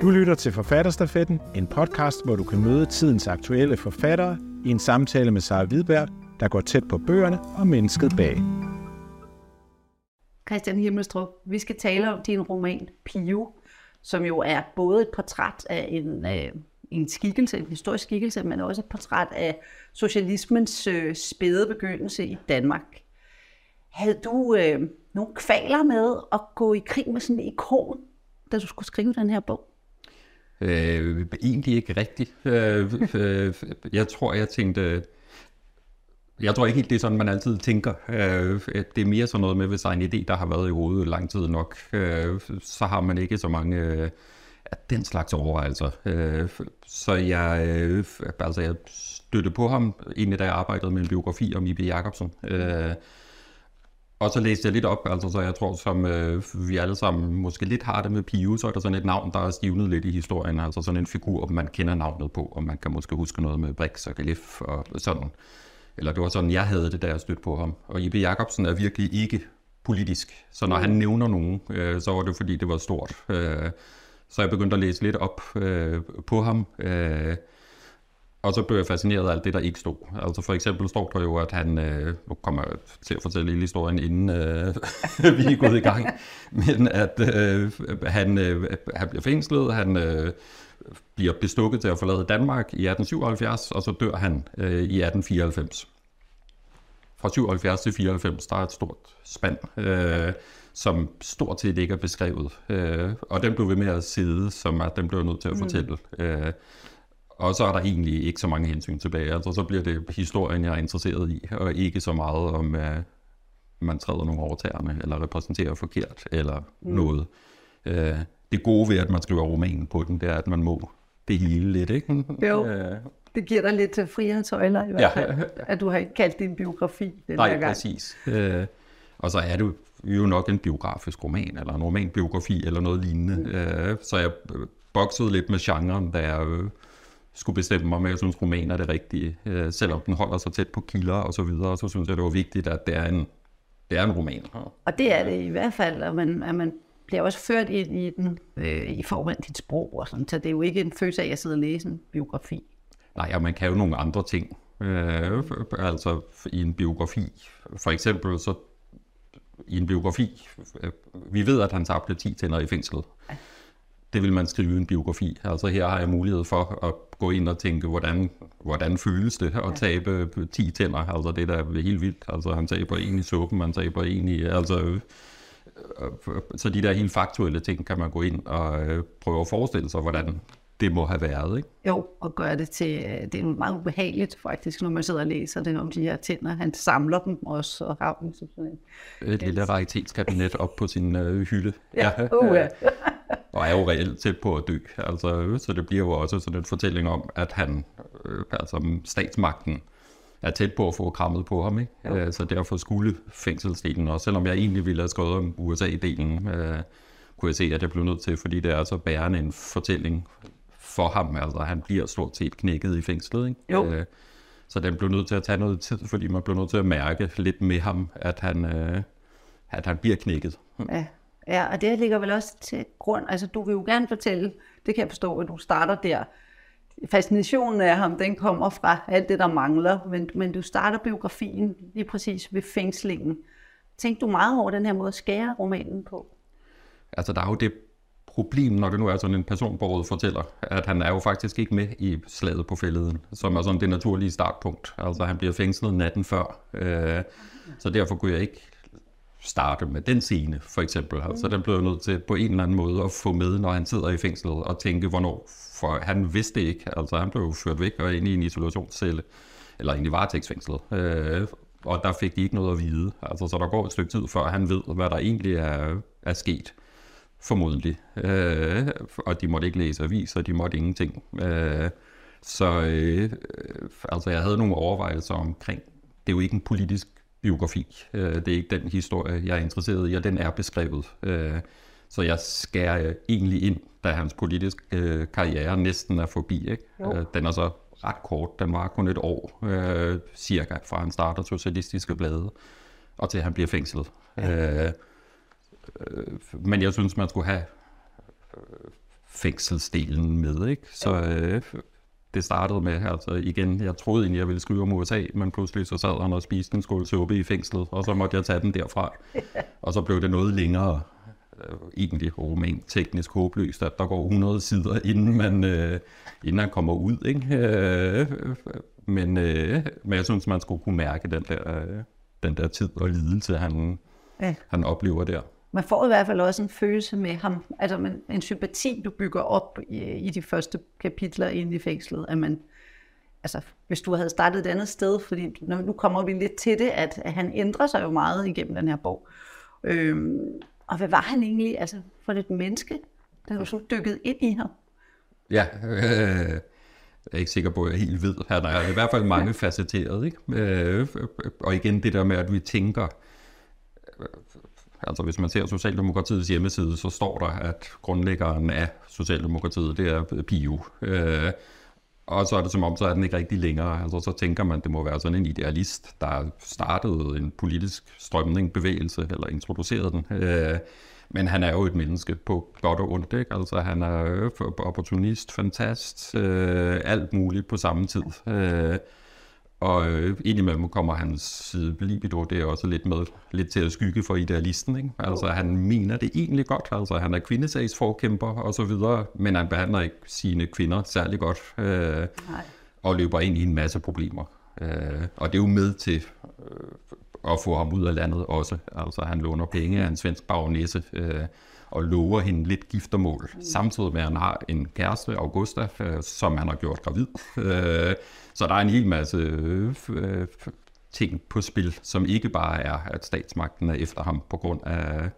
Du lytter til Forfatterstafetten, en podcast, hvor du kan møde tidens aktuelle forfattere i en samtale med Sara Hvidberg, der går tæt på bøgerne og mennesket bag. Christian Himmelstrup, vi skal tale om din roman Pio, som jo er både et portræt af en, øh, en skikkelse, en historisk skikkelse, men også et portræt af socialismens øh, spæde begyndelse i Danmark. Havde du øh, nogle kvaler med at gå i krig med sådan en ikon, da du skulle skrive den her bog? Øh, egentlig ikke rigtigt. Øh, øh, jeg tror, jeg tænkte... Jeg tror ikke helt, det er sådan, man altid tænker. Øh, det er mere sådan noget med, hvis der er en idé, der har været i hovedet lang tid nok, øh, så har man ikke så mange øh, den slags overvejelser. Øh, så jeg, øh, altså jeg støtte på ham, egentlig da jeg arbejdede med en biografi om I.B. Jacobsen. Øh, og så læste jeg lidt op, altså så jeg tror, som øh, vi alle sammen måske lidt har det med Pio, så er der sådan et navn, der er stivnet lidt i historien, altså sådan en figur, man kender navnet på, og man kan måske huske noget med Brix og Galif og sådan. Eller det var sådan, jeg havde det, da jeg stødte på ham. Og I.B. Jacobsen er virkelig ikke politisk, så når han nævner nogen, øh, så var det fordi, det var stort. Øh, så jeg begyndte at læse lidt op øh, på ham. Øh, og så blev jeg fascineret af alt det, der ikke stod. Altså for eksempel står der jo, at han, øh, nu kommer jeg til at fortælle hele historien, inden øh, vi er gået i gang, men at øh, han, øh, han bliver fængslet, han øh, bliver bestukket til at forlade Danmark i 1877, og så dør han øh, i 1894. Fra 77 til 94, der er et stort spand, øh, som stort set ikke er beskrevet. Øh, og den blev ved med at sidde, som at den blev nødt til at mm. fortælle. Mm. Øh, og så er der egentlig ikke så mange hensyn tilbage. Altså så bliver det historien, jeg er interesseret i, og ikke så meget om, at man træder nogle overtagerne, eller repræsenterer forkert, eller mm. noget. Øh, det gode ved, at man skriver romanen på den, det er, at man må det hele lidt, ikke? Jo, øh. det giver dig lidt frihedshøjler i hvert fald, ja. at du har ikke kaldt din biografi den Nej, der gang. præcis. Øh, og så er det jo nok en biografisk roman, eller en romanbiografi, eller noget lignende. Mm. Øh, så jeg boksede lidt med genren, da jeg øh, skulle bestemme mig, om jeg synes, roman er det rigtige. Øh, selvom den holder sig tæt på kilder og så videre, så synes jeg, det var vigtigt, at det er en, det er en roman. Og det er det i hvert fald, og man, at man bliver også ført ind i den øh, i forhold til dit sprog og sådan, så det er jo ikke en følelse af, at jeg sidder og læser en biografi. Nej, og man kan jo nogle andre ting. Øh, altså i en biografi, for eksempel så i en biografi, øh, vi ved, at han tabte 10 tænder i fængslet. Ja det vil man skrive en biografi. Altså her har jeg mulighed for at gå ind og tænke, hvordan, hvordan føles det at tabe 10 tænder? Altså det der er helt vildt. Altså han taber en i suppen, han taber en i... Altså, øh, så de der helt faktuelle ting kan man gå ind og øh, prøve at forestille sig, hvordan det må have været, ikke? Jo, og gøre det til, øh, det er meget ubehageligt faktisk, når man sidder og læser det om de her tænder. Han samler dem også og har dem som sådan en. Et lille raritetskabinet op på sin øh, hylde. Ja, ja. Uh, ja. og er jo reelt tæt på at dø. Altså, så det bliver jo også sådan en fortælling om, at han, øh, altså statsmagten, er tæt på at få krammet på ham. Ikke? Øh, så derfor skulle fængselsdelen også, selvom jeg egentlig ville have skrevet om USA-delen, øh, kunne jeg se, at jeg blev nødt til, fordi det er så bærende en fortælling for ham. Altså, han bliver stort set knækket i fængslet. Ikke? Jo. Øh, så den blev nødt til at tage noget tid, fordi man blev nødt til at mærke lidt med ham, at han, øh, at han bliver knækket. Ja. Ja, og det ligger vel også til grund, altså du vil jo gerne fortælle, det kan jeg forstå, at du starter der. Fascinationen af ham, den kommer fra alt det, der mangler, men, men du starter biografien lige præcis ved fængslingen. Tænkte du meget over den her måde at skære romanen på? Altså der er jo det problem, når det nu er sådan en personbordet fortæller, at han er jo faktisk ikke med i slaget på fælleden, som er sådan det naturlige startpunkt. Altså han bliver fængslet natten før, øh, så derfor kunne jeg ikke starte med den scene, for eksempel. Altså, den blev nødt til på en eller anden måde at få med, når han sidder i fængslet, og tænke, hvornår, for han vidste ikke, altså han blev ført væk og ind i en isolationscelle, eller ind i varetægtsfængslet, øh, og der fik de ikke noget at vide. Altså, så der går et stykke tid, før han ved, hvad der egentlig er, er sket, formodentlig. Øh, og de måtte ikke læse aviser, de måtte ingenting. Øh, så øh, altså, jeg havde nogle overvejelser omkring, det er jo ikke en politisk biografi. Øh, det er ikke den historie, jeg er interesseret i, og den er beskrevet. Øh, så jeg skærer egentlig ind, da hans politiske øh, karriere næsten er forbi. Ikke? Den er så ret kort. Den var kun et år, cirka, fra han starter Socialistiske Blade, og til han bliver fængslet. Ja. men jeg synes, man skulle have fængselsdelen med, ikke? Så øh, det startede med, altså igen, jeg troede egentlig, jeg ville skrive om USA, men pludselig så sad han og spiste en skål suppe i fængslet, og så måtte jeg tage den derfra. Og så blev det noget længere, øh, egentlig roman teknisk håbløst, at der går 100 sider, inden, man, øh, inden han kommer ud, ikke? Øh, men, øh, men jeg synes, man skulle kunne mærke den der, øh, den der tid og lidelse, han, ja. han oplever der. Man får i hvert fald også en følelse med ham, altså en, en sympati, du bygger op i, i de første kapitler inde i fængslet, at man, altså hvis du havde startet et andet sted, fordi nu kommer vi lidt til det, at, at han ændrer sig jo meget igennem den her bog. Øhm, og hvad var han egentlig, altså for et menneske, der jo så dykket ind i ham? Ja, øh, jeg er ikke sikker på, at jeg helt ved. Han er i hvert fald mange facetteret. Ikke? Øh, og igen det der med, at vi tænker... Altså hvis man ser Socialdemokratiets hjemmeside, så står der, at grundlæggeren af Socialdemokratiet, det er Pio. Øh, og så er det som om, så er den ikke rigtig længere. Altså så tænker man, det må være sådan en idealist, der startede en politisk strømning, bevægelse, eller introducerede den. Øh, men han er jo et menneske på godt og ondt, ikke? Altså han er opportunist, fantast, øh, alt muligt på samme tid. Øh, og øh, indimellem kommer hans libido, det er også lidt med lidt til at skygge for idealisten. Ikke? Altså han mener det egentlig godt, altså han er kvindesagsforkæmper og så videre, men han behandler ikke sine kvinder særlig godt. Øh, og løber ind i en masse problemer. Øh, og det er jo med til øh, at få ham ud af landet også. Altså han låner penge af en svensk baronesse øh, og lover hende lidt giftermål, mm. samtidig med at han har en kæreste, Augusta, øh, som han har gjort gravid. Øh, så der er en hel masse øh, ting på spil, som ikke bare er, at statsmagten er efter ham på grund af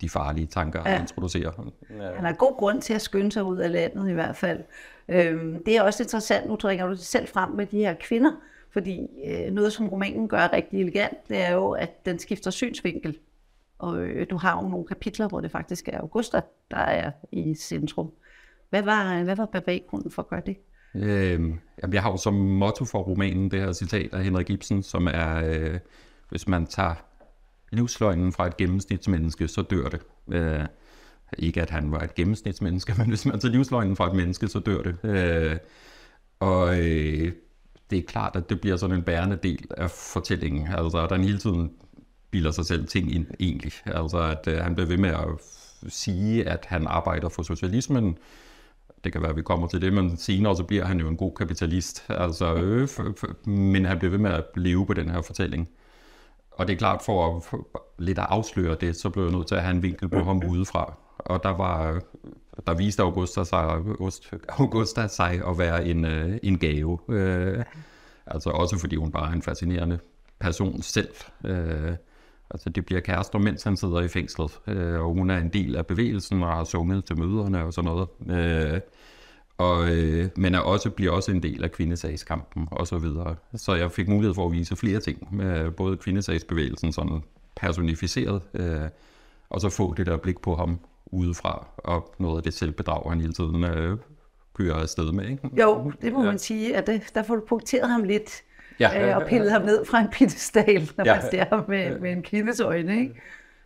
de farlige tanker, ja. han introducerer. Ja. Han har god grund til at skynde sig ud af landet i hvert fald. Øhm, det er også interessant, nu trækker du selv frem med de her kvinder, fordi øh, noget, som romanen gør rigtig elegant, det er jo, at den skifter synsvinkel. Og øh, du har jo nogle kapitler, hvor det faktisk er Augusta, der er i centrum. Hvad var, hvad var bevæggrunden for at gøre det? Øh, jeg har jo som motto for romanen det her citat af Henrik Ibsen, som er, øh, hvis man tager livsløgnen fra et gennemsnitsmenneske, så dør det. Øh, ikke at han var et gennemsnitsmenneske, men hvis man tager livsløgnen fra et menneske, så dør det. Øh, og øh, det er klart, at det bliver sådan en bærende del af fortællingen. Altså, at han hele tiden bilder sig selv ting ind, egentlig. Altså, at øh, han bliver ved med at sige, at han arbejder for socialismen. Det kan være, at vi kommer til det, men senere så bliver han jo en god kapitalist. Altså, øh, men han bliver ved med at leve på den her fortælling. Og det er klart, for at lidt at afsløre det, så blev jeg nødt til at have en vinkel på ham udefra. Og der var der viste Augusta sig, Augusta sig at være en, øh, en gave. Øh, altså også fordi hun bare er en fascinerende person selv. Øh, altså det bliver kærester, mens han sidder i fængslet, øh, og hun er en del af bevægelsen og har sunget til møderne og sådan noget. Øh, og, øh, men er også, bliver også en del af kvindesagskampen og så videre. Så jeg fik mulighed for at vise flere ting med både kvindesagsbevægelsen sådan personificeret, øh, og så få det der blik på ham udefra, og noget af det selvbedrag, han hele tiden øh, kører afsted med. Ikke? Jo, det må ja. man sige, at det, der får du punkteret ham lidt, ja. øh, og pillet ham ned fra en pittestal, når ja. man ser ham med, med en kvindes øjne. Ikke?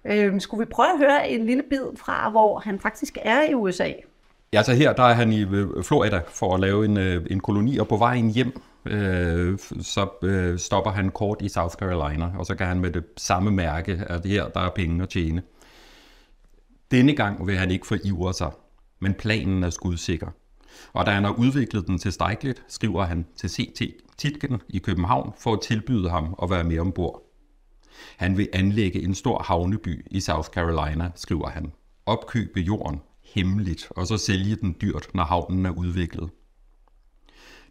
Øh, skulle vi prøve at høre en lille bid fra, hvor han faktisk er i USA? Ja, så her der er han i øh, Florida for at lave en, øh, en koloni, og på vejen hjem, øh, så øh, stopper han kort i South Carolina, og så kan han med det samme mærke, at her der er penge at tjene. Denne gang vil han ikke forivre sig, men planen er skudsikker. Og da han har udviklet den tilstrækkeligt, skriver han til CT Titken i København for at tilbyde ham at være med ombord. Han vil anlægge en stor havneby i South Carolina, skriver han. Opkøbe jorden, hemmeligt, og så sælge den dyrt, når havnen er udviklet.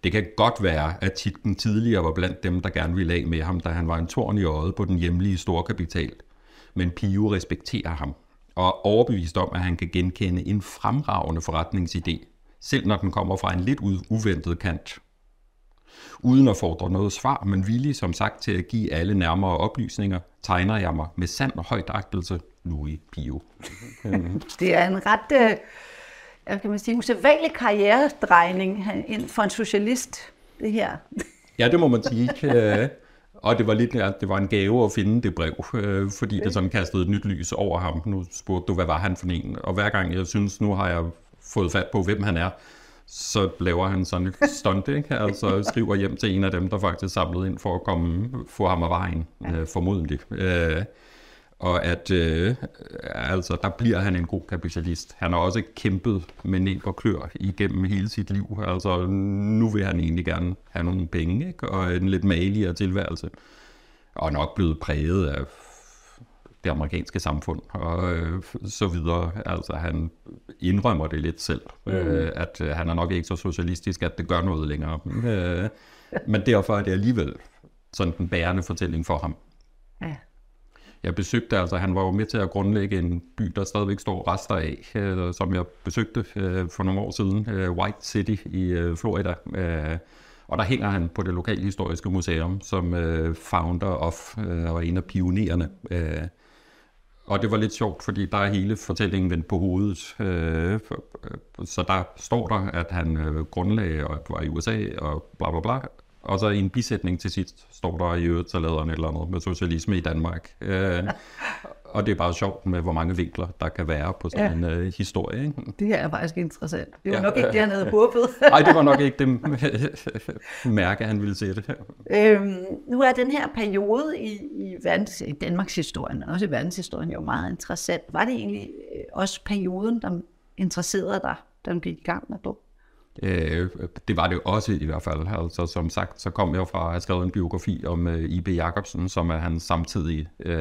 Det kan godt være, at Titken tidligere var blandt dem, der gerne ville af med ham, da han var en torn i øjet på den hjemlige storkapital. Men Pio respekterer ham og er overbevist om, at han kan genkende en fremragende forretningsidé, selv når den kommer fra en lidt uventet kant. Uden at fordre noget svar, men villig som sagt til at give alle nærmere oplysninger, tegner jeg mig med sand og højdagtelse Louis Pio. det er en ret, øh, jeg kan man sige, usædvanlig karrieredrejning for en socialist, det her. ja, det må man sige. Øh, og det var lidt, ja, det var en gave at finde det brev, øh, fordi det sådan kastede et nyt lys over ham. Nu spurgte du, hvad var han for en? Og hver gang jeg synes, nu har jeg fået fat på, hvem han er, så laver han sådan et stunt, ikke? altså skriver hjem til en af dem, der faktisk samlede ind for at komme, få ham af vejen, ja. øh, formodentlig. Øh, og at øh, altså, der bliver han en god kapitalist. Han har også kæmpet med næb og klør igennem hele sit liv. Altså, nu vil han egentlig gerne have nogle penge, ikke? og en lidt maligere tilværelse. Og nok blevet præget af det amerikanske samfund og øh, så videre. Altså han indrømmer det lidt selv, mm. øh, at øh, han er nok ikke så socialistisk, at det gør noget længere. Øh, men derfor er det alligevel sådan den bærende fortælling for ham. Ja. Jeg besøgte, altså han var jo med til at grundlægge en by, der stadigvæk står rester af, øh, som jeg besøgte øh, for nogle år siden, øh, White City i øh, Florida. Øh, og der hænger han på det lokale historiske museum som øh, founder of øh, og en af pionererne. Øh, og det var lidt sjovt, fordi der er hele fortællingen vendt på hovedet. Øh, øh, så der står der, at han øh, grundlagde og var i USA og bla bla bla. Og så i en bisætning til sidst står der i øvrigt, så lader han et eller andet med socialisme i Danmark. Øh, og det er bare sjovt med, hvor mange vinkler, der kan være på sådan ja. en uh, historie. Ikke? Det er faktisk interessant. Det var ja. nok ikke det, han havde håbet. Nej, det var nok ikke det mærke, han ville se det. Øhm, nu er den her periode i, i, verdens, i Danmarks historien, og også i verdenshistorien, jo meget interessant. Var det egentlig øh, også perioden, der interesserede dig, da du gik i gang med bog? Øh, det var det også i hvert fald. Altså, som sagt, så kom jeg fra at have skrevet en biografi om uh, I.B. Jacobsen, som er hans samtidige. Uh,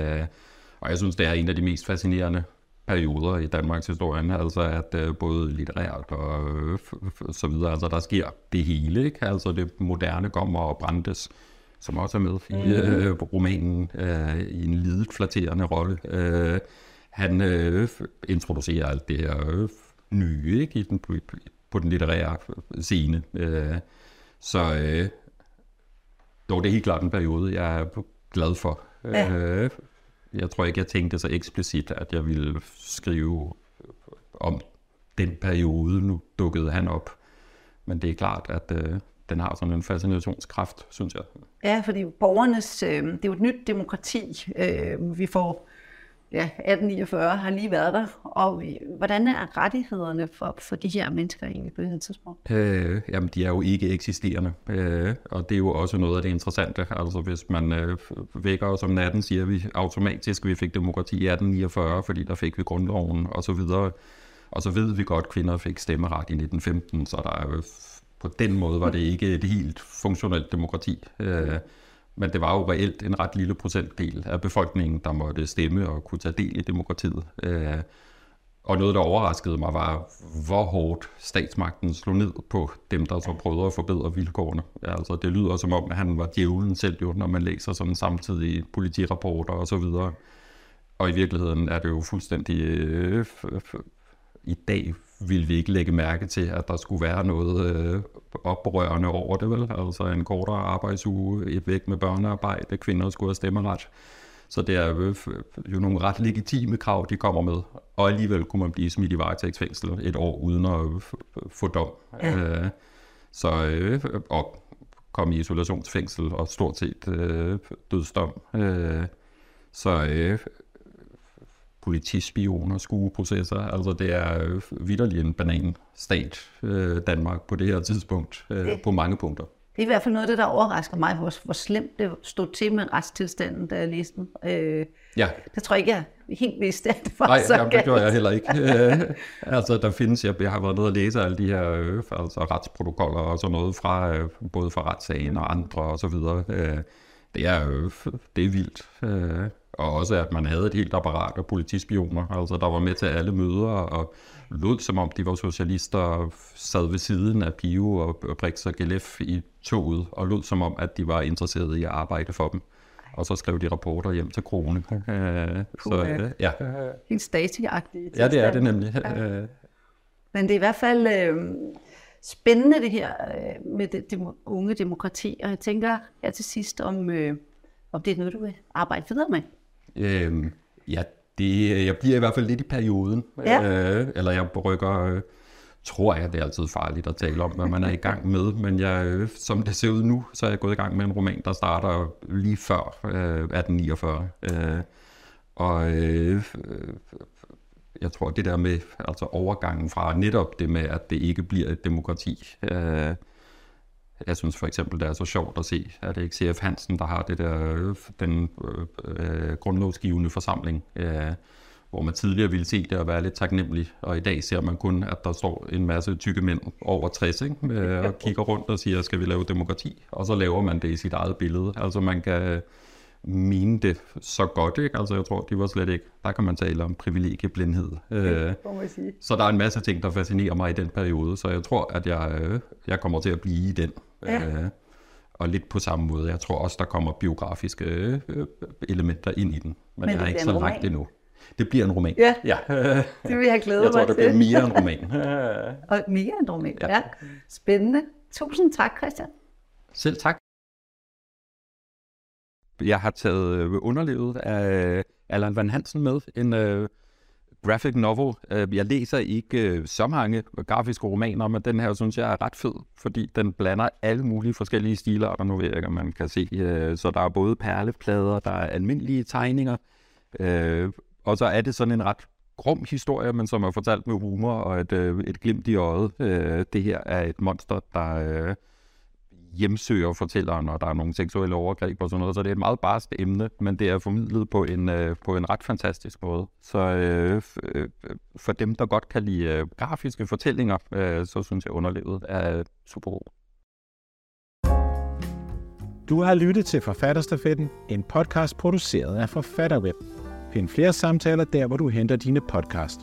og jeg synes, det er en af de mest fascinerende perioder i Danmarks historie, altså at uh, både litterært og uh, så videre, altså der sker det hele, ikke? Altså det moderne kommer og brændes, som også er med i uh, romanen uh, i en lidet flatterende rolle. Uh, han uh, introducerer alt det her uh, nye ikke? I den, på den litterære scene. Uh, så uh, dog det er helt klart en periode, jeg er glad for. Ja. Uh, jeg tror ikke, jeg tænkte så eksplicit, at jeg ville skrive om den periode. Nu dukkede han op. Men det er klart, at øh, den har sådan en fascinationskraft, synes jeg. Ja, fordi borgernes, øh, det er jo et nyt demokrati. Øh, vi får ja, 1849 har lige været der. Og øh, hvordan er rettighederne for, for de her mennesker egentlig på det her tidspunkt? Øh, jamen, de er jo ikke eksisterende. Øh, og det er jo også noget af det interessante. Altså, hvis man øh, vækker os om natten, siger vi automatisk, at vi fik demokrati i 1849, fordi der fik vi grundloven og så videre. Og så ved vi godt, at kvinder fik stemmeret i 1915, så der er jo, på den måde var det ikke et helt funktionelt demokrati. Øh, men det var jo reelt en ret lille procentdel af befolkningen, der måtte stemme og kunne tage del i demokratiet. Øh, og noget, der overraskede mig, var, hvor hårdt statsmagten slog ned på dem, der så prøvede at forbedre vilkårene. Altså, det lyder som om, at han var djævlen selv, jo, når man læser sådan samtidig politirapporter og så videre. Og i virkeligheden er det jo fuldstændig... Øh, I dag ville vi ikke lægge mærke til, at der skulle være noget øh, oprørende over det, vel? Altså en kortere arbejdsuge, et væk med børnearbejde, kvinder skulle have stemmeret. Så det er jo, jo nogle ret legitime krav, de kommer med. Og alligevel kunne man blive smidt i varetægtsfængsel et år uden at få dom. Ja. Øh, så øh, og komme i isolationsfængsel og stort set øh, dødsdom. Øh, så øh, politispioner, skueprocesser. Altså det er øh, vidderlig en bananstat, øh, Danmark på det her tidspunkt, øh, det, på mange punkter. Det er i hvert fald noget af det, der overrasker mig, hvor, hvor slemt det stod til med retstilstanden, da jeg læste den. Øh, ja. Det tror jeg ikke, jeg helt vidste, at det var Nej, så jamen, det gjorde jeg heller ikke. Øh, altså, der findes, jeg, jeg har været nede og læse alle de her øh, altså, retsprotokoller og sådan noget fra, øh, både fra retssagen og andre og så videre. Øh, det er øh, det er vildt. Øh, og også at man havde et helt apparat af politispioner, altså der var med til alle møder, og lød som om de var socialister, og sad ved siden af Pio og Brix og Gelef i toget, og lød som om, at de var interesserede i at arbejde for dem. Og så skrev de rapporter hjem til Krone. Øh, så, øh, ja. Helt stasi Ja, det er det nemlig. Ja. Men det er i hvert fald øh, spændende det her øh, med det, det unge demokrati, og jeg tænker her til sidst om, øh, om det er noget, du vil arbejde videre med. Øh, ja, det, jeg bliver i hvert fald lidt i perioden. Ja. Øh, eller jeg rykker... Øh, tror jeg, det er altid farligt at tale om, hvad man er i gang med, men jeg, øh, som det ser ud nu, så er jeg gået i gang med en roman, der starter lige før øh, 1849. Øh, og øh, jeg tror, det der med altså overgangen fra netop det med, at det ikke bliver et demokrati. Øh, jeg synes for eksempel, det er så sjovt at se, at det ikke C.F. Hansen, der har det der, øh, den øh, øh, grundlovsgivende forsamling, øh, hvor man tidligere ville se det at være lidt taknemmelig, og i dag ser man kun, at der står en masse tykke mænd over 60, ikke? Øh, og kigger rundt og siger, skal vi lave demokrati? Og så laver man det i sit eget billede. Altså man kan mene det så godt, ikke? Altså jeg tror, de var slet ikke, der kan man tale om privilegieblindhed. Øh, så der er en masse ting, der fascinerer mig i den periode, så jeg tror, at jeg, øh, jeg kommer til at blive i den. Ja. Øh, og lidt på samme måde. Jeg tror også, der kommer biografiske øh, elementer ind i den, men, men jeg er ikke så langt endnu. Det bliver en roman. Ja, ja. det vil jeg glæde jeg mig til. Jeg tror, det bliver mere en roman. og mere en roman, ja. ja. Spændende. Tusind tak, Christian. Selv tak. Jeg har taget øh, underlevet af øh, Allan Van Hansen med, en øh, graphic novel. Øh, jeg læser ikke øh, så mange grafiske romaner, men den her synes jeg er ret fed, fordi den blander alle mulige forskellige stiler, og nu ved jeg ikke, om man kan se. Øh, så der er både perleplader, der er almindelige tegninger, øh, og så er det sådan en ret grum historie, men som er fortalt med humor og et, øh, et glimt i øjet. Øh, det her er et monster, der... Øh, hjemsøger fortælleren, og der er nogle seksuelle overgreb og sådan noget. Så det er et meget barst emne, men det er formidlet på en, øh, på en ret fantastisk måde. Så øh, øh, for dem, der godt kan lide øh, grafiske fortællinger, øh, så synes jeg underlevet er super god. Du har lyttet til Forfatterstafetten, en podcast produceret af Forfatterweb. Find flere samtaler der, hvor du henter dine podcast.